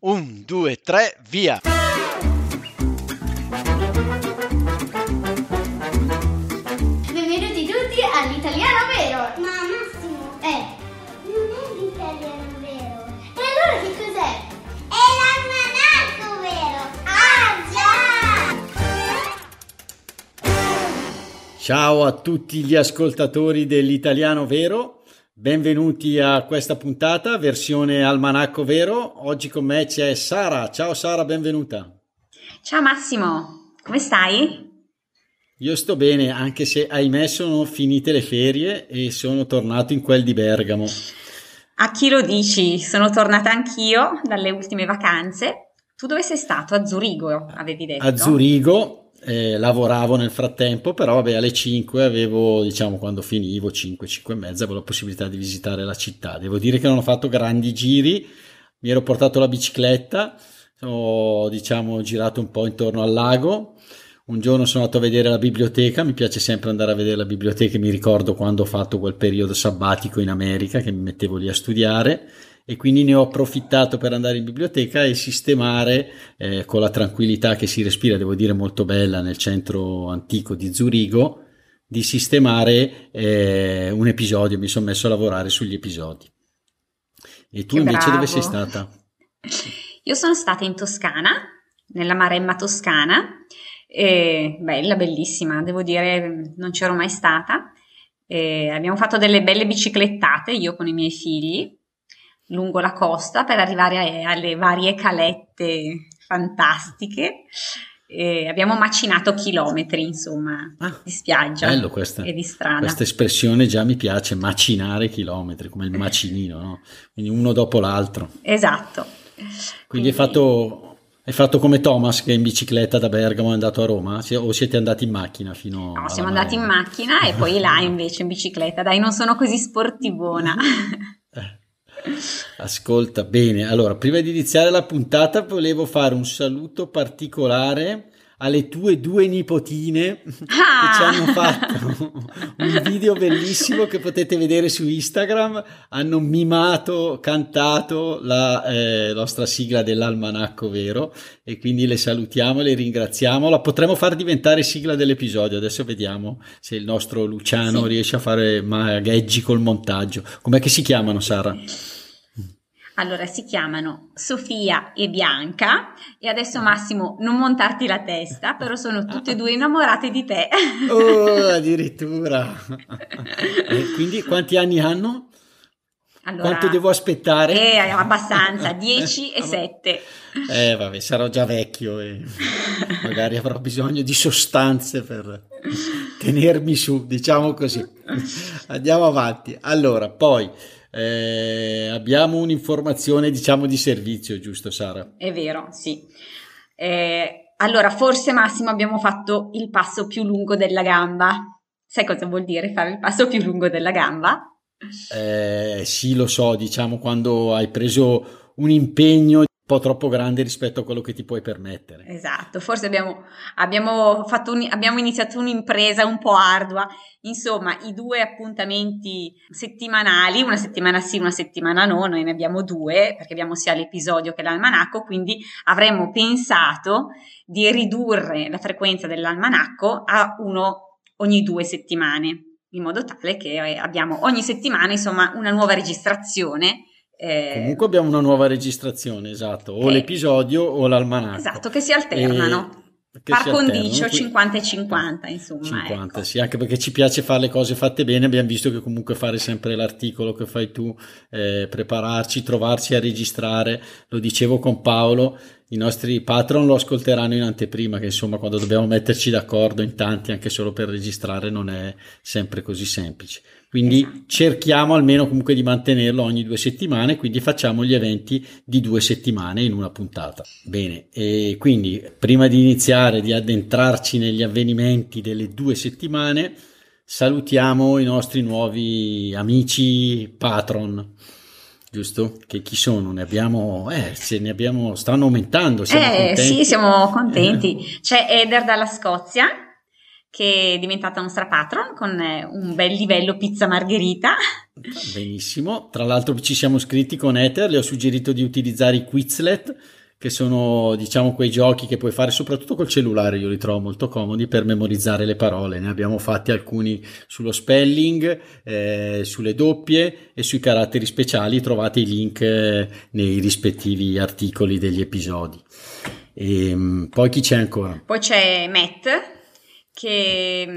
Un, due, tre, via! Benvenuti tutti all'italiano vero! Ma Massimo, Eh, non è l'italiano vero, e allora che cos'è? è l'almanacco vero! Ah già! Ciao a tutti gli ascoltatori dell'Italiano Vero, benvenuti a questa puntata, versione Almanacco Vero. Oggi con me c'è Sara. Ciao Sara, benvenuta. Ciao Massimo, come stai? Io sto bene, anche se ahimè sono finite le ferie e sono tornato in quel di Bergamo. A chi lo dici? Sono tornata anch'io dalle ultime vacanze. Tu dove sei stato? A Zurigo, avevi detto. A Zurigo eh, lavoravo nel frattempo, però vabbè alle 5 avevo, diciamo quando finivo, 5, 5 e mezza, avevo la possibilità di visitare la città. Devo dire che non ho fatto grandi giri, mi ero portato la bicicletta, ho diciamo girato un po' intorno al lago. Un giorno sono andato a vedere la biblioteca, mi piace sempre andare a vedere la biblioteca, mi ricordo quando ho fatto quel periodo sabbatico in America che mi mettevo lì a studiare e quindi ne ho approfittato per andare in biblioteca e sistemare eh, con la tranquillità che si respira, devo dire molto bella nel centro antico di Zurigo, di sistemare eh, un episodio, mi sono messo a lavorare sugli episodi. E tu Che invece bravo. dove sei stata? Io sono stata in Toscana, nella Maremma toscana, e bella, bellissima, devo dire, non c'ero mai stata. E abbiamo fatto delle belle biciclettate, io con i miei figli, lungo la costa per arrivare a- alle varie calette fantastiche. E abbiamo macinato chilometri, insomma, Ah, di spiaggia Bello questa, e di strada. questa espressione già mi piace, macinare chilometri, come il macinino, no? Quindi uno dopo l'altro. Esatto. Quindi hai fatto, hai fatto come Thomas che in bicicletta da Bergamo è andato a Roma? O siete andati in macchina fino No, alla siamo andati in macchina e poi là invece in bicicletta. Dai, non sono così sportivona. Ascolta, bene, allora prima di iniziare la puntata volevo fare un saluto particolare alle tue due nipotine che ci Ah! hanno fatto un video bellissimo che potete vedere su Instagram, hanno mimato, cantato la eh, nostra sigla dell'almanacco vero e quindi le salutiamo le ringraziamo, la potremmo far diventare sigla dell'episodio, adesso vediamo se il nostro Luciano Sì. riesce a fare magheggi col montaggio. Com'è che si chiamano Sara? Allora, si chiamano Sofia e Bianca e adesso Massimo, non montarti la testa, però sono tutte e due innamorate di te. Oh, addirittura. E quindi quanti anni hanno? Allora, Quanto devo aspettare? Eh, abbastanza, 10 e 7. Eh, vabbè, sarò già vecchio e magari avrò bisogno di sostanze per tenermi su, diciamo così. Andiamo avanti. Allora, poi eh, abbiamo un'informazione, diciamo, di servizio, giusto Sara? È vero, sì. Eh, allora, forse Massimo abbiamo fatto il passo più lungo della gamba. Sai cosa vuol dire fare il passo più lungo della gamba? Eh, sì, lo so, diciamo, quando hai preso un impegno po' troppo grande rispetto a quello che ti puoi permettere. Esatto, forse abbiamo, abbiamo, un- abbiamo iniziato un'impresa un po' ardua. Insomma, i due appuntamenti settimanali, una settimana sì, una settimana no, noi ne abbiamo due perché abbiamo sia l'episodio che l'almanacco, quindi avremmo pensato di ridurre la frequenza dell'almanacco a uno ogni due settimane, in modo tale che eh, abbiamo ogni settimana, insomma, una nuova registrazione. Eh, Comunque abbiamo una nuova registrazione, esatto, o Eh. l'episodio o l'almanacco. esatto, che si alternano. E- che Par si condicio qui- 50 e 50, insomma. 50, ecco. sì, anche perché ci piace fare le cose fatte bene, abbiamo visto che comunque fare sempre l'articolo che fai tu, eh, prepararci, trovarci a registrare, lo dicevo con Paolo, i nostri patron lo ascolteranno in anteprima, che insomma quando dobbiamo metterci d'accordo in tanti anche solo per registrare non è sempre così semplice. Quindi cerchiamo almeno comunque di mantenerlo ogni due settimane, quindi facciamo gli eventi di due settimane in una puntata. Bene, e quindi prima di iniziare, di addentrarci negli avvenimenti delle due settimane, salutiamo i nostri nuovi amici patron. Giusto? Che chi sono? Ne abbiamo, eh, se ne abbiamo, stanno aumentando. Siamo Eh contenti. sì, siamo contenti. C'è Eder dalla Scozia, che è diventata nostra patron con eh, un bel livello pizza margherita. Benissimo, tra l'altro ci siamo scritti con Ether, le ho suggerito di utilizzare i Quizlet che sono diciamo quei giochi che puoi fare soprattutto col cellulare, io li trovo molto comodi per memorizzare le parole. Ne abbiamo fatti alcuni sullo spelling, eh, sulle doppie e sui caratteri speciali. Trovate i link eh, nei rispettivi articoli degli episodi. E, mm, poi chi c'è ancora? Poi c'è Matt che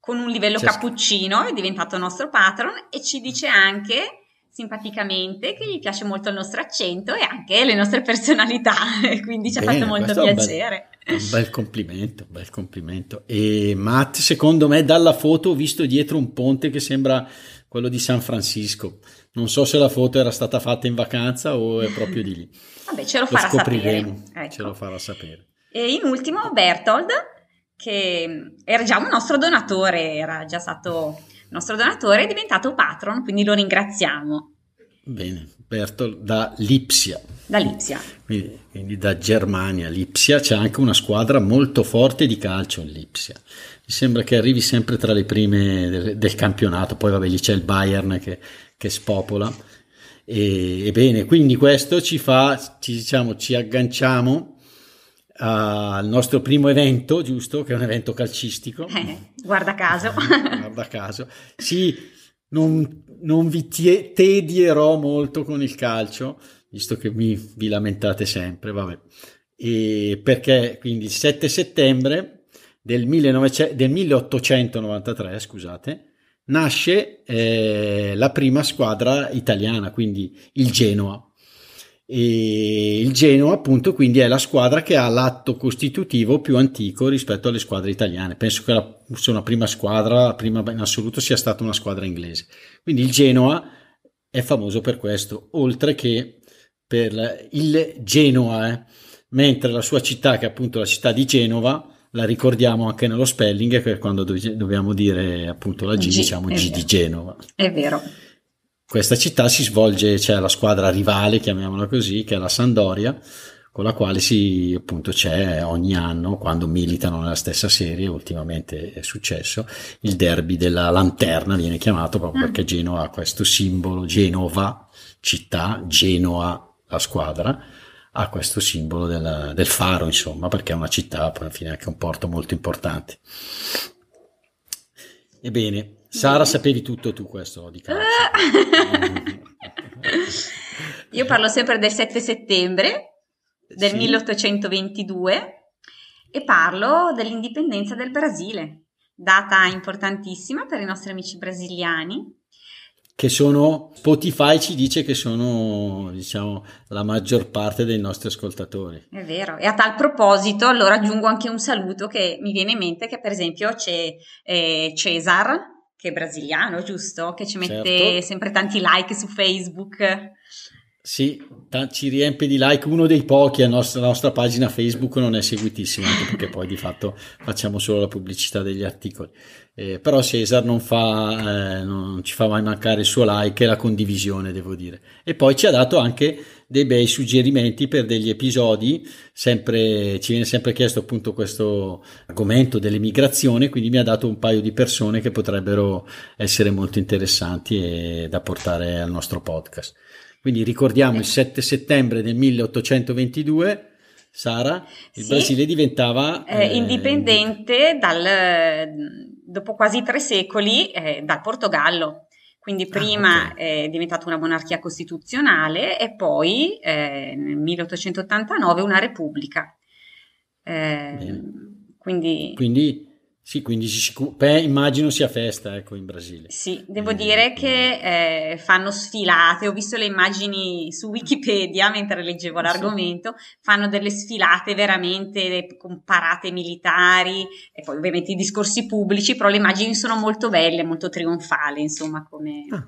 con un livello c'è cappuccino è diventato nostro patron e ci dice anche simpaticamente, che gli piace molto il nostro accento e anche le nostre personalità, quindi ci Bene, ha fatto molto piacere. Un bel, un bel complimento, un bel complimento. E Matt, secondo me, dalla foto ho visto dietro un ponte che sembra quello di San Francisco. Non so se la foto era stata fatta in vacanza o è proprio di lì. Vabbè, ce lo, lo farà sapere. Ecco. Ce lo farà sapere. E in ultimo Bertold, che era già un nostro donatore, era già stato nostro donatore, è diventato patron, quindi lo ringraziamo. Bene, Bertol da Lipsia. Da Lipsia. Quindi, quindi, da Germania, Lipsia. C'è anche una squadra molto forte di calcio in Lipsia. Mi sembra che arrivi sempre tra le prime del, del campionato, poi vabbè lì c'è il Bayern che, che spopola. E, e, quindi questo ci fa, ci, diciamo, ci agganciamo al nostro primo evento, giusto? Che è un evento calcistico. Eh, guarda caso. guarda caso. Sì, non, non vi tie, tedierò molto con il calcio, visto che mi, vi lamentate sempre, vabbè. E perché quindi il 7 settembre del, 19, del 1893, scusate, nasce eh, la prima squadra italiana, quindi il Genoa e il Genoa appunto quindi è la squadra che ha l'atto costitutivo più antico rispetto alle squadre italiane penso che la, una prima squadra la prima in assoluto sia stata una squadra inglese quindi il Genoa è famoso per questo oltre che per il Genoa eh. mentre la sua città che è appunto la città di Genova la ricordiamo anche nello spelling che quando dobbiamo dire appunto la G, G diciamo G vero. di Genova è vero questa città si svolge, c'è la squadra rivale, chiamiamola così, che è la Sandoria, con la quale si appunto c'è ogni anno quando militano nella stessa serie, ultimamente è successo, il derby della lanterna viene chiamato proprio mm. perché Genoa ha questo simbolo, Genova, città, Genoa, la squadra, ha questo simbolo del, del faro, insomma, perché è una città, poi alla fine anche un porto molto importante. Ebbene, Sara, sapevi tutto tu questo di calcio. Io parlo sempre del 7 settembre del sì. 1822 e parlo dell'indipendenza del Brasile, data importantissima per i nostri amici brasiliani. Che sono, Spotify ci dice che sono, diciamo, la maggior parte dei nostri ascoltatori. È vero, e a tal proposito, allora aggiungo anche un saluto che mi viene in mente, che per esempio c'è eh, Cesar, che è brasiliano, giusto? Che ci mette certo. sempre tanti like su Facebook. Sì, t- ci riempie di like, uno dei pochi, nostra, la nostra pagina Facebook non è seguitissima, anche perché poi di fatto facciamo solo la pubblicità degli articoli. Eh, però Cesar non, fa, eh, non ci fa mai mancare il suo like e la condivisione, devo dire. E poi ci ha dato anche dei bei suggerimenti per degli episodi, sempre, ci viene sempre chiesto appunto questo argomento dell'emigrazione, quindi mi ha dato un paio di persone che potrebbero essere molto interessanti e da portare al nostro podcast. Quindi ricordiamo il 7 settembre del 1822 Sara, il sì, Brasile diventava eh, eh, indipendente dal, dopo quasi tre secoli eh, dal Portogallo. Quindi ah, prima ah, okay. è diventata una monarchia costituzionale e poi eh, nel 1889 una repubblica. Eh, quindi, quindi sì, quindi beh, immagino sia festa ecco, in Brasile. Sì, devo dire che eh, fanno sfilate, ho visto le immagini su Wikipedia mentre leggevo l'argomento, sì. fanno delle sfilate veramente con parate militari e poi ovviamente i discorsi pubblici, però le immagini sono molto belle, molto trionfali, insomma, come, ah,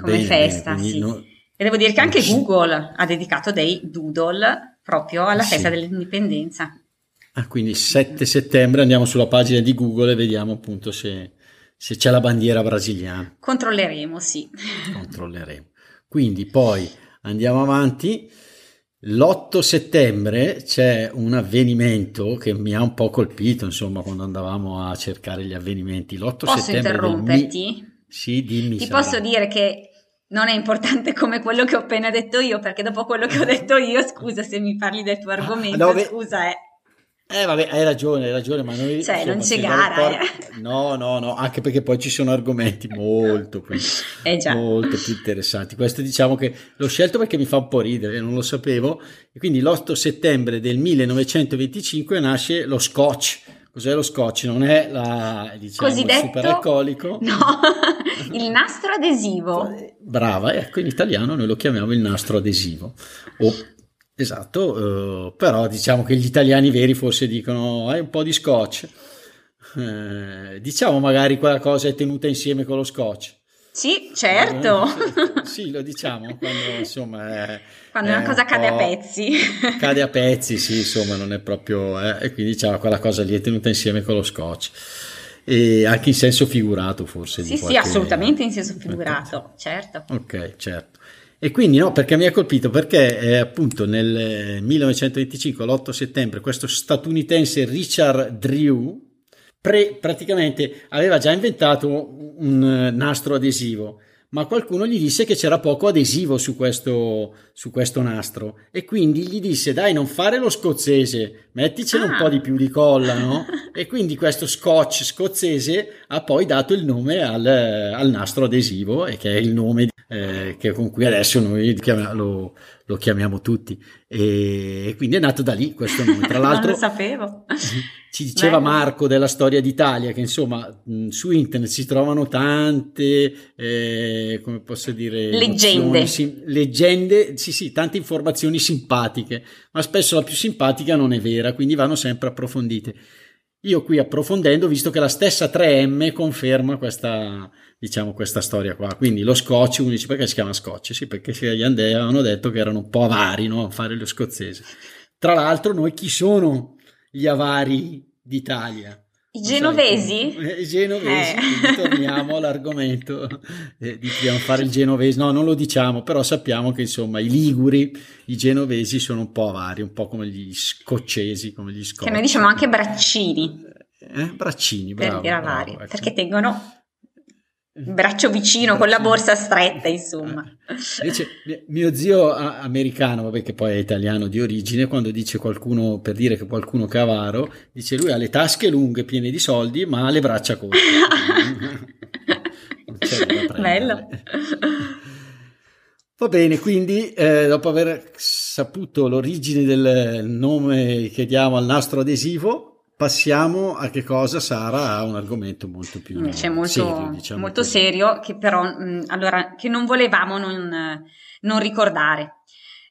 come bene, festa. Bene, sì. no, e devo dire che anche Google ha dedicato dei doodle proprio alla festa sì. dell'indipendenza. Ah, quindi il 7 settembre andiamo sulla pagina di Google e vediamo appunto se, se c'è la bandiera brasiliana. Controlleremo, sì. Controlleremo. Quindi poi andiamo avanti. L'8 settembre c'è un avvenimento che mi ha un po' colpito, insomma, quando andavamo a cercare gli avvenimenti. L'8 Posso settembre interromperti? mi- Sì, dimmi. Ti Sara. posso dire che non è importante come quello che ho appena detto io, perché dopo quello che ho detto io, scusa se mi parli del tuo argomento, Ah, no, scusa, eh. Eh vabbè, hai ragione, hai ragione, ma noi... Cioè, non se c'è gara, ricordi- No, no, no, anche perché poi ci sono argomenti molto più, Eh già. molto più interessanti. Questo diciamo che l'ho scelto perché mi fa un po' ridere, non lo sapevo. E quindi l'8 settembre del 1925 nasce lo scotch. Cos'è lo scotch? Non è la, diciamo, il Cosiddetto- superalcolico. No, il nastro adesivo. Brava, ecco, in italiano noi lo chiamiamo il nastro adesivo. O, esatto, eh, però diciamo che gli italiani veri forse dicono hai un po' di scotch. Eh, diciamo magari quella cosa è tenuta insieme con lo scotch. Sì, certo. Eh, sì, lo diciamo quando insomma è, Quando è una cosa un cade a pezzi. Cade a pezzi, sì, insomma, non è proprio. eh, e quindi diciamo quella cosa lì è tenuta insieme con lo scotch. E anche in senso figurato, forse. Sì, sì, qualche- assolutamente in senso figurato, certo. Ok, certo. E quindi no, perché mi ha colpito? Perché eh, appunto nel eh, 1925, l'8 settembre, questo statunitense Richard Drew pre- praticamente aveva già inventato un eh, nastro adesivo, ma qualcuno gli disse che c'era poco adesivo su questo, su questo nastro e quindi gli disse dai non fare lo scozzese, metticene un Ah. po' di più di colla, no? E quindi questo scotch scozzese ha poi dato il nome al, al nastro adesivo e che è il nome eh, che con cui adesso noi lo, lo chiamiamo tutti e quindi è nato da lì questo nome. Tra non l'altro lo sapevo. ci diceva Bello. Marco della storia d'Italia che insomma su internet si trovano tante, eh, come posso dire, Leggende. sim- leggende, sì sì, tante informazioni simpatiche, ma spesso la più simpatica non è vera, quindi vanno sempre approfondite. Io qui approfondendo visto che la stessa 3M conferma questa, diciamo, questa storia qua. Quindi lo scotch, uno dice perché si chiama scotch? Sì, perché gli andei avevano detto che erano un po' avari no? a fare lo scozzese. Tra l'altro, noi chi sono gli avari d'Italia? I genovesi? Eh, I genovesi, Eh. quindi torniamo all'argomento eh, di dobbiamo fare il genovese. No, non lo diciamo, però sappiamo che insomma i liguri, i genovesi sono un po' avari, un po' come gli scoccesi, come gli scocci. Che noi diciamo anche braccini, Eh, braccini, per bravo, dire bravo, avari, ecco. perché tengono braccio vicino con la borsa stretta, insomma. Invece mi- mio zio americano, vabbè che poi è italiano di origine, quando dice qualcuno, per dire che qualcuno è avaro, dice lui ha le tasche lunghe piene di soldi, ma ha le braccia corte. Bello. Va bene, quindi eh, dopo aver saputo l'origine del nome che diamo al nastro adesivo, passiamo a che cosa Sara a un argomento molto più Invece molto serio, diciamo molto serio, che però mh, allora, che non volevamo non, non ricordare.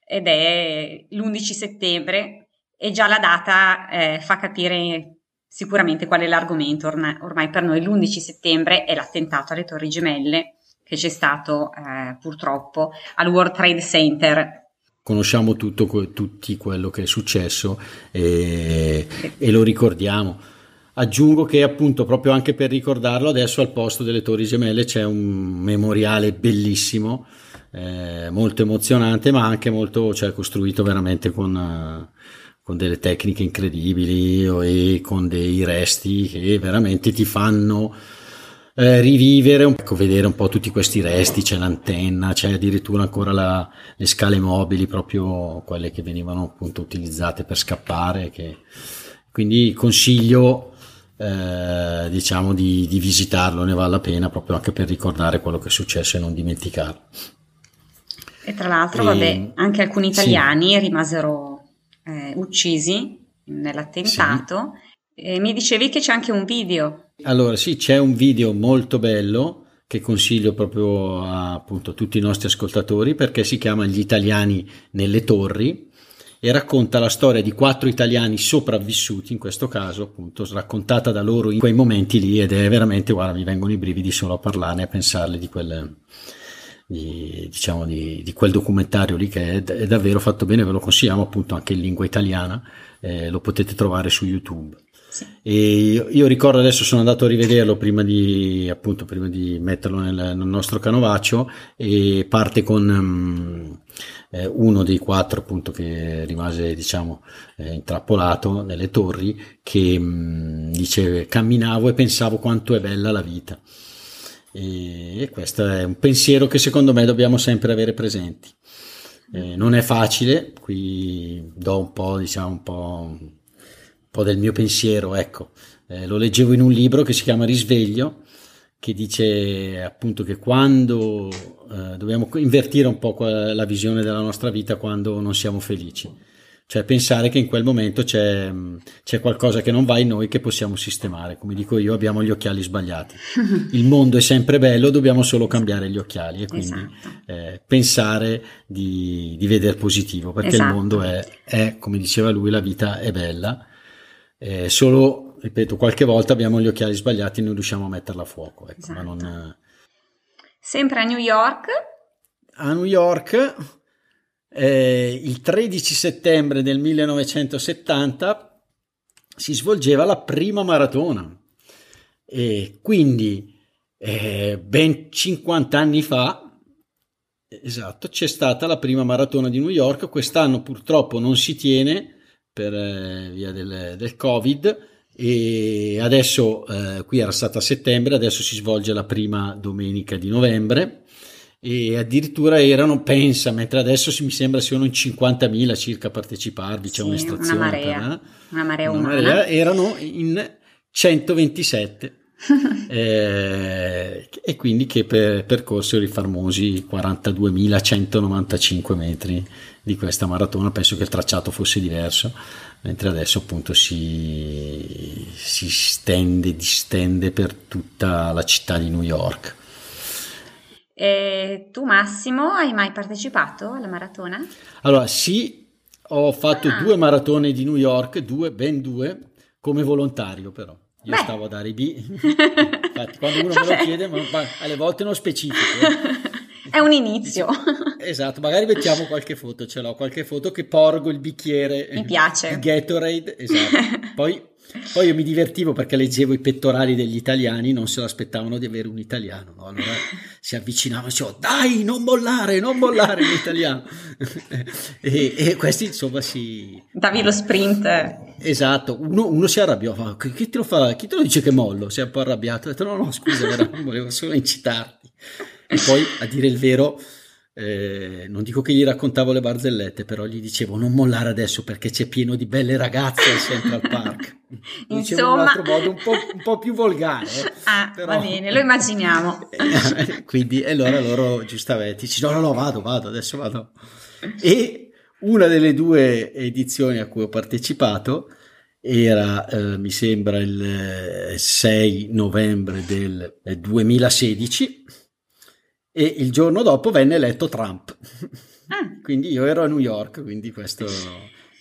Ed è l'11 settembre e già la data eh, fa capire sicuramente qual è l'argomento. Ormai, ormai per noi l'11 settembre è l'attentato alle Torri Gemelle che c'è stato eh, purtroppo al World Trade Center. Conosciamo tutto, tutti quello che è successo e, e lo ricordiamo. Aggiungo che appunto proprio anche per ricordarlo adesso al posto delle Torri Gemelle c'è un memoriale bellissimo, eh, molto emozionante ma anche molto, cioè costruito veramente con, con delle tecniche incredibili e con dei resti che veramente ti fanno eh, rivivere, un- ecco, vedere un po' tutti questi resti, c'è l'antenna, c'è addirittura ancora la- le scale mobili, proprio quelle che venivano appunto utilizzate per scappare. Che... Quindi consiglio eh, diciamo di, di visitarlo, ne vale la pena proprio anche per ricordare quello che è successo e non dimenticarlo. E tra l'altro, E- vabbè, anche alcuni sì. italiani rimasero eh, uccisi nell'attentato. E mi dicevi che c'è anche un video. Allora, sì, c'è un video molto bello che consiglio proprio a appunto, tutti i nostri ascoltatori perché si chiama Gli italiani nelle torri e racconta la storia di quattro italiani sopravvissuti, in questo caso appunto raccontata da loro in quei momenti lì ed è veramente, guarda, mi vengono i brividi solo a parlarne a pensarle di quel, di, diciamo, di, di quel documentario lì che è, è davvero fatto bene, ve lo consigliamo appunto anche in lingua italiana, eh, lo potete trovare su YouTube. Sì. Io, io ricordo adesso sono andato a rivederlo prima di, appunto, prima di metterlo nel, nel nostro canovaccio e parte con um, eh, uno dei quattro appunto che rimase diciamo eh, intrappolato nelle torri che um, dice camminavo e pensavo quanto è bella la vita. E, e questo è un pensiero che secondo me dobbiamo sempre avere presenti. Eh, non è facile, qui do un po', diciamo, un po', po' del mio pensiero, ecco. Eh, lo leggevo in un libro che si chiama Risveglio, che dice appunto che quando eh, dobbiamo invertire un po' la visione della nostra vita quando non siamo felici cioè pensare che in quel momento c'è, c'è, qualcosa che non va in noi che possiamo sistemare. Come dico io, abbiamo gli occhiali sbagliati. Il mondo è sempre bello, dobbiamo solo cambiare gli occhiali e quindi esatto. eh, pensare di, di vedere positivo, perché esatto. il mondo è, è, come diceva lui, la vita è bella. Eh, solo, ripeto, qualche volta abbiamo gli occhiali sbagliati e non riusciamo a metterla a fuoco. Ecco, esatto. non... Sempre a New York. A New York eh, il 13 settembre del 1970 si svolgeva la prima maratona e quindi eh, ben 50 anni fa esatto c'è stata la prima maratona di New York quest'anno purtroppo non si tiene per eh, via del, del covid e adesso eh, qui era stata a settembre adesso si svolge la prima domenica di novembre e addirittura erano, pensa, mentre adesso mi sembra siano in 50.000 circa a parteciparvi, c'è sì, un'estrazione. Una marea, per, eh? una marea una umana. Marea, erano in 127. eh, e quindi che per, percorsero i famosi 42.195 metri di questa maratona penso che il tracciato fosse diverso mentre adesso appunto si, si stende distende per tutta la città di New York e tu Massimo hai mai partecipato alla maratona? Allora sì, ho fatto ah. due maratone di New York, due, ben due, come volontario però. Io Beh. stavo ad Ari B. Infatti, quando uno me lo chiede, ma, alle volte non specifico. È un inizio. Esatto, magari mettiamo qualche foto, ce l'ho, qualche foto che porgo il bicchiere. Mi piace. Il Gatorade, esatto. Poi poi io mi divertivo perché leggevo i pettorali degli italiani, non se lo aspettavano di avere un italiano, no? allora si avvicinava e diceva dai non mollare, non mollare in italiano. e, e, questi insomma si... Davi lo sprint. Esatto, uno, uno si arrabbiò, chi te, lo fa, chi te lo dice che mollo? Si è un po' arrabbiato, ho detto no no scusa, volevo solo incitarti. E poi a dire il vero eh, non dico che gli raccontavo le barzellette, però gli dicevo non mollare adesso perché c'è pieno di belle ragazze al Central Park. Dicevo in un altro modo un po', un po più volgare. Ah, però... va bene, lo immaginiamo. Quindi, e allora loro giustamente dici no, no, no, vado, vado, adesso vado. E una delle due edizioni a cui ho partecipato era, eh, mi sembra, il 6 eh, novembre del 2016 e il giorno dopo venne eletto Trump. Ah. quindi io ero a New York, quindi questo...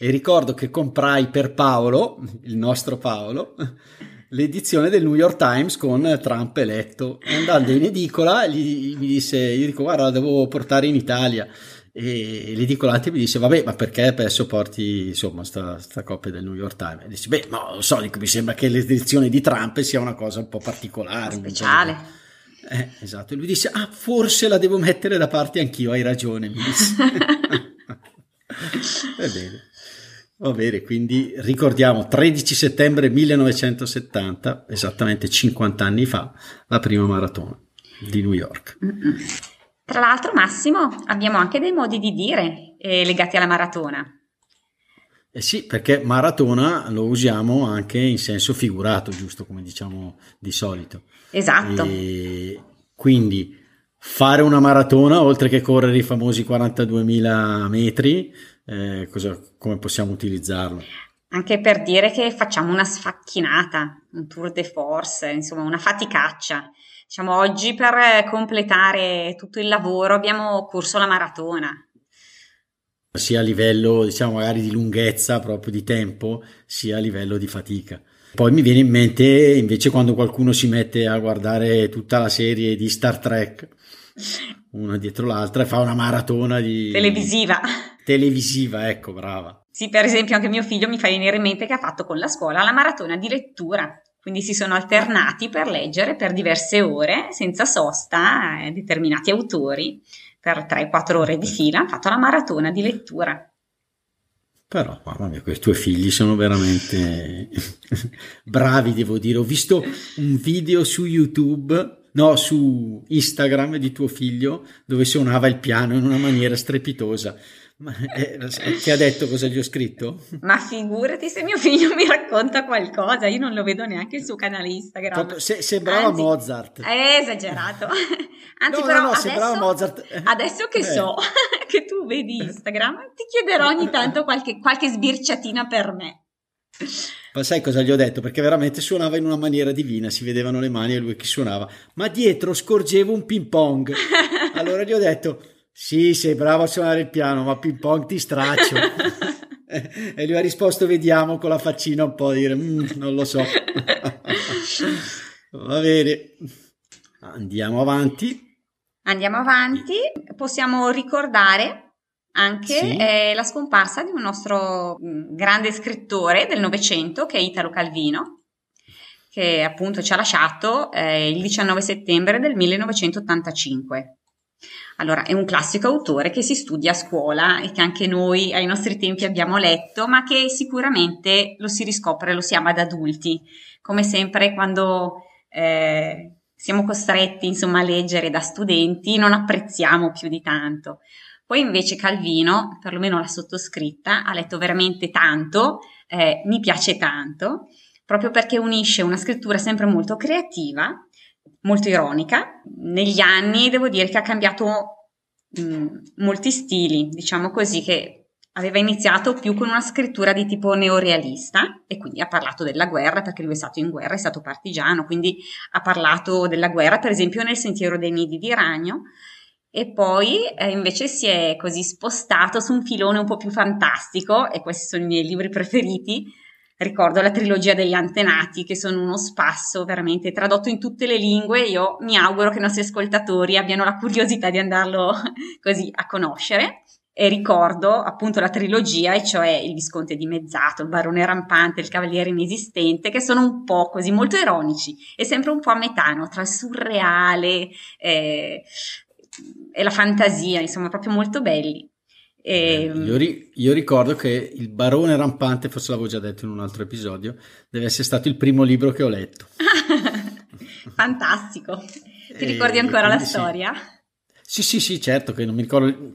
E ricordo che comprai per Paolo, il nostro Paolo, l'edizione del New York Times con Trump eletto. Andando in edicola, gli, mi disse, io dico guarda, la devo portare in Italia. E l'edicolante mi disse vabbè ma perché adesso porti insomma sta, sta copia del New York Times e dice beh ma lo so dico, mi sembra che l'edizione di Trump sia una cosa un po' particolare speciale eh, esatto. Lui disse: Ah, forse la devo mettere da parte anch'io. Hai ragione. Mi disse. Va bene. Va bene, quindi ricordiamo 13 settembre 1970, esattamente 50 anni fa, la prima maratona di New York. Tra l'altro, Massimo, abbiamo anche dei modi di dire eh, legati alla maratona. Eh sì, perché maratona lo usiamo anche in senso figurato, giusto come diciamo di solito. Esatto. E quindi fare una maratona, oltre che correre i famosi 42.000 metri, eh, cosa, come possiamo utilizzarlo? Anche per dire che facciamo una sfacchinata, un tour de force, insomma una faticaccia. Diciamo, oggi per completare tutto il lavoro abbiamo corso la maratona. Sia a livello, diciamo, magari di lunghezza, proprio di tempo, sia a livello di fatica. Poi mi viene in mente invece quando qualcuno si mette a guardare tutta la serie di Star Trek, una dietro l'altra, e fa una maratona di... televisiva. televisiva, ecco, brava. Sì, per esempio anche mio figlio mi fa venire in mente che ha fatto con la scuola la maratona di lettura, quindi si sono alternati per leggere per diverse ore, senza sosta, eh, determinati autori, per 3-4 ore di fila, hanno fatto la maratona di lettura. Però, mamma mia, questi tuoi figli sono veramente bravi, devo dire. Ho visto un video su YouTube, no, su Instagram di tuo figlio dove suonava il piano in una maniera strepitosa. Ma eh, ti ha detto cosa gli ho scritto? Ma figurati se mio figlio mi racconta qualcosa, io non lo vedo neanche sul canale Instagram. Proprio, se, sembrava Anzi, Mozart. È esagerato. Anzi, no, però no, no, adesso, Mozart. adesso che eh. so che tu vedi Instagram, ti chiederò ogni tanto qualche, qualche sbirciatina per me. Ma sai cosa gli ho detto? Perché veramente suonava in una maniera divina, si vedevano le mani e lui che suonava, ma dietro scorgevo un ping pong. Allora gli ho detto sì, sei bravo a suonare il piano, ma ping pong ti straccio. e lui ha risposto, vediamo con la faccina un po' dire, mm, non lo so. Va bene, andiamo avanti. Andiamo avanti, possiamo ricordare anche sì. eh, la scomparsa di un nostro mm, grande scrittore del Novecento che è Italo Calvino, che appunto ci ha lasciato eh, il 19 settembre del 1985. Allora, è un classico autore che si studia a scuola e che anche noi ai nostri tempi abbiamo letto, ma che sicuramente lo si riscopre, lo si ama da adulti. Come sempre, quando eh, siamo costretti, insomma, a leggere da studenti, non apprezziamo più di tanto. Poi invece Calvino, perlomeno la sottoscritta, ha letto veramente tanto, eh, mi piace tanto, proprio perché unisce una scrittura sempre molto creativa molto ironica. Negli anni devo dire che ha cambiato mh, molti stili, diciamo così, che aveva iniziato più con una scrittura di tipo neorealista e quindi ha parlato della guerra perché lui è stato in guerra, è stato partigiano, quindi ha parlato della guerra per esempio nel Sentiero dei Nidi di Ragno e poi eh, invece si è così spostato su un filone un po' più fantastico e questi sono i miei libri preferiti ricordo la trilogia degli antenati che sono uno spasso veramente tradotto in tutte le lingue. Io mi auguro che i nostri ascoltatori abbiano la curiosità di andarlo così a conoscere. E ricordo appunto la trilogia, e cioè il Visconte dimezzato, il Barone rampante, il Cavaliere inesistente, che sono un po' così molto ironici e sempre un po' a metà no? tra il surreale eh, e la fantasia, insomma, proprio molto belli. E... Ehm, io, ri- io, ricordo che Il barone rampante, forse l'avevo già detto in un altro episodio, deve essere stato il primo libro che ho letto. Fantastico. Ti ricordi ancora la storia? Sì. sì, sì, sì, certo che non mi ricordo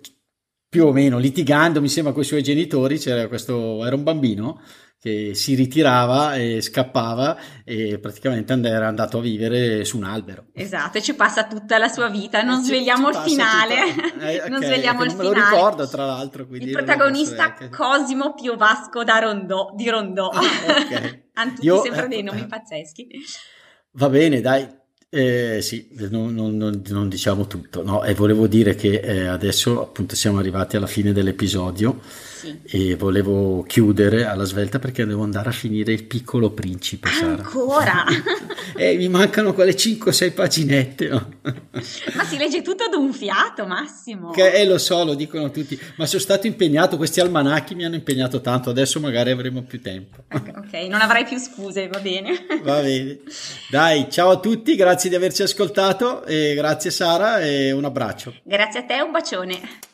più o meno litigando, mi sembra con i suoi genitori, c'era questo, era un bambino che si ritirava e scappava e praticamente era andato a vivere su un albero. Esatto, e ci passa tutta la sua vita, non ci, svegliamo ci il finale, tutta... eh, okay, non svegliamo il finale. Me lo ricordo tra l'altro. Il protagonista Cosimo Piovasco da Rondò, di Rondò. Ah, okay. Hanno tutti Io, sempre dei nomi pazzeschi. Va bene, dai, eh, sì, non, non, non, non, diciamo tutto, no? E volevo dire che eh, adesso appunto siamo arrivati alla fine dell'episodio sì. e volevo chiudere alla svelta perché devo andare a finire il piccolo principe. Sara. Ancora? eh, mi mancano quelle 5-6 paginette. Ma si legge tutto ad un fiato, Massimo. Che, eh, lo so, lo dicono tutti, ma sono stato impegnato, questi almanacchi mi hanno impegnato tanto, adesso magari avremo più tempo. ok, non avrai più scuse, va bene. va bene. Dai, ciao a tutti, grazie di averci ascoltato e grazie Sara e un abbraccio. Grazie a te, un bacione.